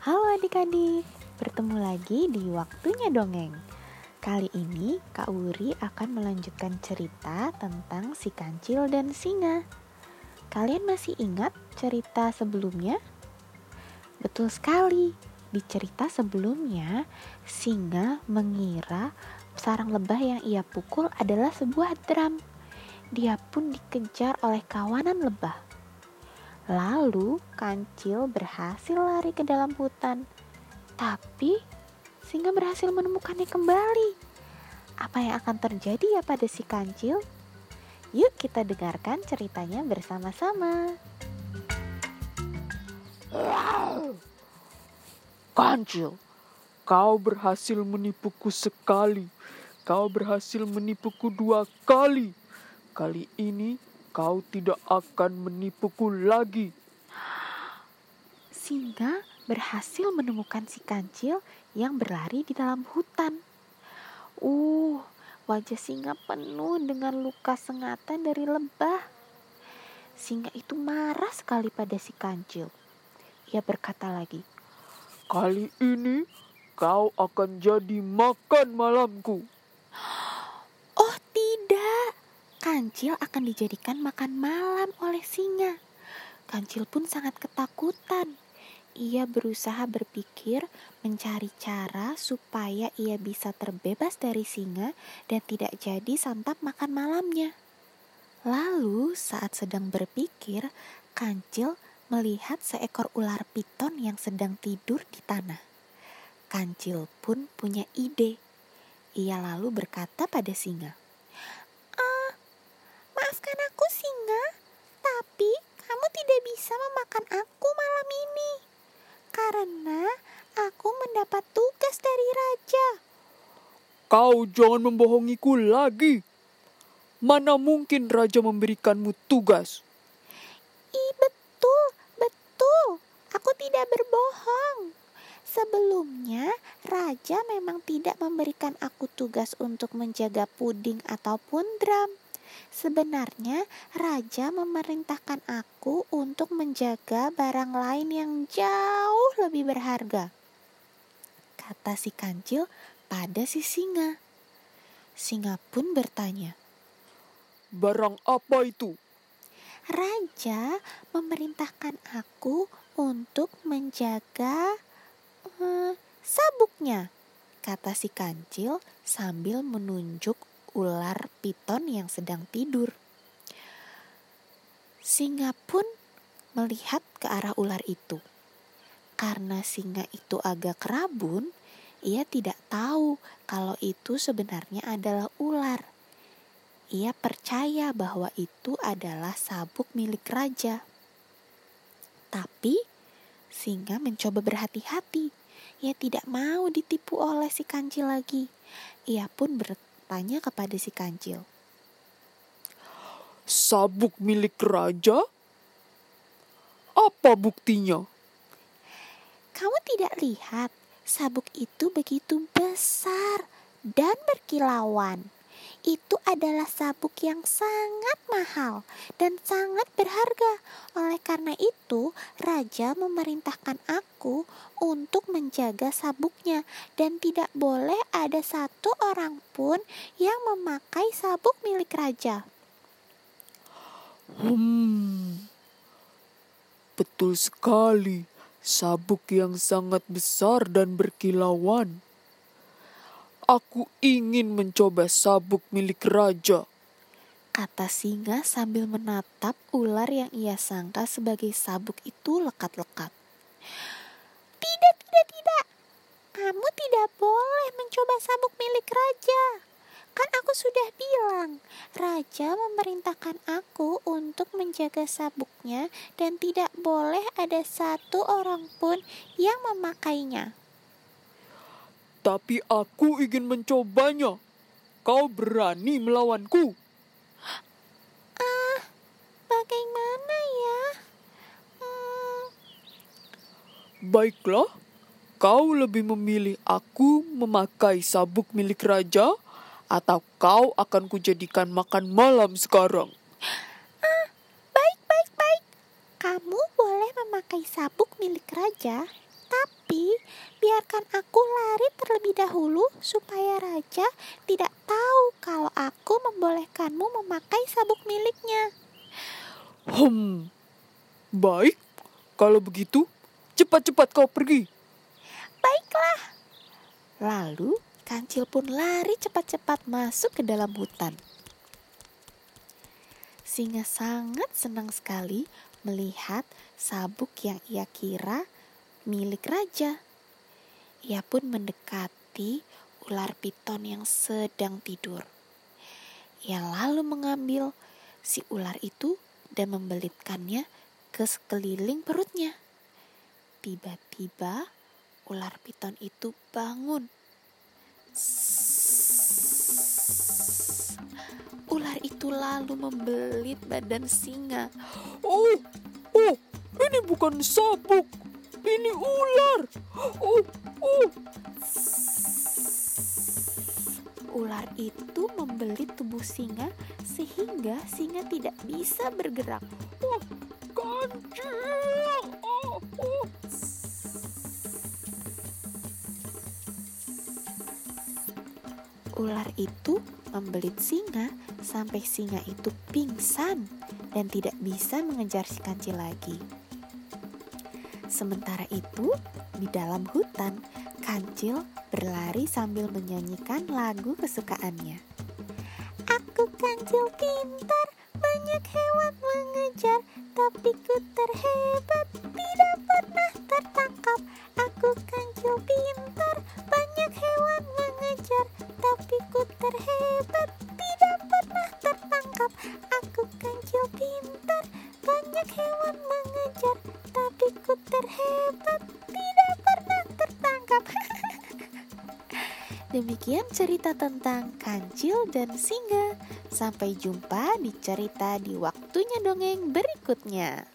Halo adik-adik, bertemu lagi di Waktunya Dongeng. Kali ini Kak Wuri akan melanjutkan cerita tentang si kancil dan singa. Kalian masih ingat cerita sebelumnya? Betul sekali, di cerita sebelumnya singa mengira sarang lebah yang ia pukul adalah sebuah drum. Dia pun dikejar oleh kawanan lebah. Lalu kancil berhasil lari ke dalam hutan. Tapi singa berhasil menemukannya kembali. Apa yang akan terjadi ya pada si kancil? Yuk kita dengarkan ceritanya bersama-sama. Kancil, kau berhasil menipuku sekali. Kau berhasil menipuku dua kali. Kali ini kau tidak akan menipuku lagi. Singa berhasil menemukan si kancil yang berlari di dalam hutan. Uh, wajah singa penuh dengan luka sengatan dari lebah. Singa itu marah sekali pada si kancil. Ia berkata lagi, Kali ini kau akan jadi makan malamku. Oh tidak, kancil akan dijadikan makan malam oleh singa. Kancil pun sangat ketakutan. Ia berusaha berpikir mencari cara supaya ia bisa terbebas dari singa dan tidak jadi santap makan malamnya. Lalu, saat sedang berpikir, Kancil melihat seekor ular piton yang sedang tidur di tanah. Kancil pun punya ide. Ia lalu berkata pada singa, Maafkan aku singa, tapi kamu tidak memakan aku malam ini. Karena aku mendapat tugas dari raja. Kau jangan membohongiku lagi. Mana mungkin raja memberikanmu tugas? Ih, betul, betul. Aku tidak berbohong. Sebelumnya, raja memang tidak memberikan aku tugas untuk menjaga puding ataupun drum. Sebenarnya, raja memerintahkan aku untuk menjaga barang lain yang jauh lebih berharga. Kata si kancil pada si singa. Singa pun bertanya, Barang apa itu? Raja memerintahkan aku untuk menjaga eh, sabuknya, kata si kancil sambil menunjuk ular piton yang sedang tidur. Singa pun melihat ke arah ular itu. Karena singa itu agak rabun, ia tidak tahu kalau itu sebenarnya adalah ular. Ia percaya bahwa itu adalah sabuk milik raja. Tapi singa mencoba berhati-hati. Ia tidak mau ditipu oleh si kancil lagi. Ia pun bertanya kepada si kancil. Sabuk milik raja? Apa buktinya? Kamu tidak lihat sabuk itu begitu besar dan berkilauan. Itu adalah sabuk yang sangat mahal dan sangat berharga. Oleh karena itu, raja memerintahkan aku untuk menjaga sabuknya dan tidak boleh ada satu orang pun yang memakai sabuk milik raja. Hmm, betul sekali. Sabuk yang sangat besar dan berkilauan. Aku ingin mencoba sabuk milik raja. Kata singa sambil menatap ular yang ia sangka sebagai sabuk itu lekat-lekat. Tidak, tidak, tidak. Kamu tidak boleh mencoba sabuk milik raja. Kan aku sudah bilang, raja memerintahkan aku untuk menjaga sabuknya dan tidak boleh ada satu orang pun yang memakainya. Tapi aku ingin mencobanya. Kau berani melawanku? Ah, bagaimana ya? Hmm, Baiklah, kau lebih memilih aku memakai sabuk milik raja atau kau akan kujadikan makan malam sekarang? baik, baik, baik. Kamu boleh memakai sabuk milik raja, biarkan aku lari terlebih dahulu supaya raja tidak tahu kalau aku membolehkanmu memakai sabuk miliknya. Hmm, baik. Kalau begitu, cepat-cepat kau pergi. Baiklah. Lalu kancil pun lari cepat-cepat masuk ke dalam hutan. Singa sangat senang sekali melihat sabuk yang ia kira milik raja. Ia pun mendekati ular piton yang sedang tidur. Ia lalu mengambil si ular itu dan membelitkannya ke sekeliling perutnya. Tiba-tiba ular piton itu bangun. Ular itu lalu membelit badan singa. Oh, oh, ini bukan sabuk. Ini ular. Oh, oh. Ular itu membelit tubuh singa sehingga singa tidak bisa bergerak. Oh, kancil. Oh, oh. Ular itu membelit singa sampai singa itu pingsan dan tidak bisa mengejar si kancil lagi. Sementara itu, di dalam hutan, kancil berlari sambil menyanyikan lagu kesukaannya. Aku kancil pintar, banyak hewan mengejar, tapi ku terhebat, tidak pernah tertangkap. Aku kancil pintar, banyak hewan mengejar, Demikian cerita tentang kancil dan singa. Sampai jumpa di cerita di waktunya dongeng berikutnya.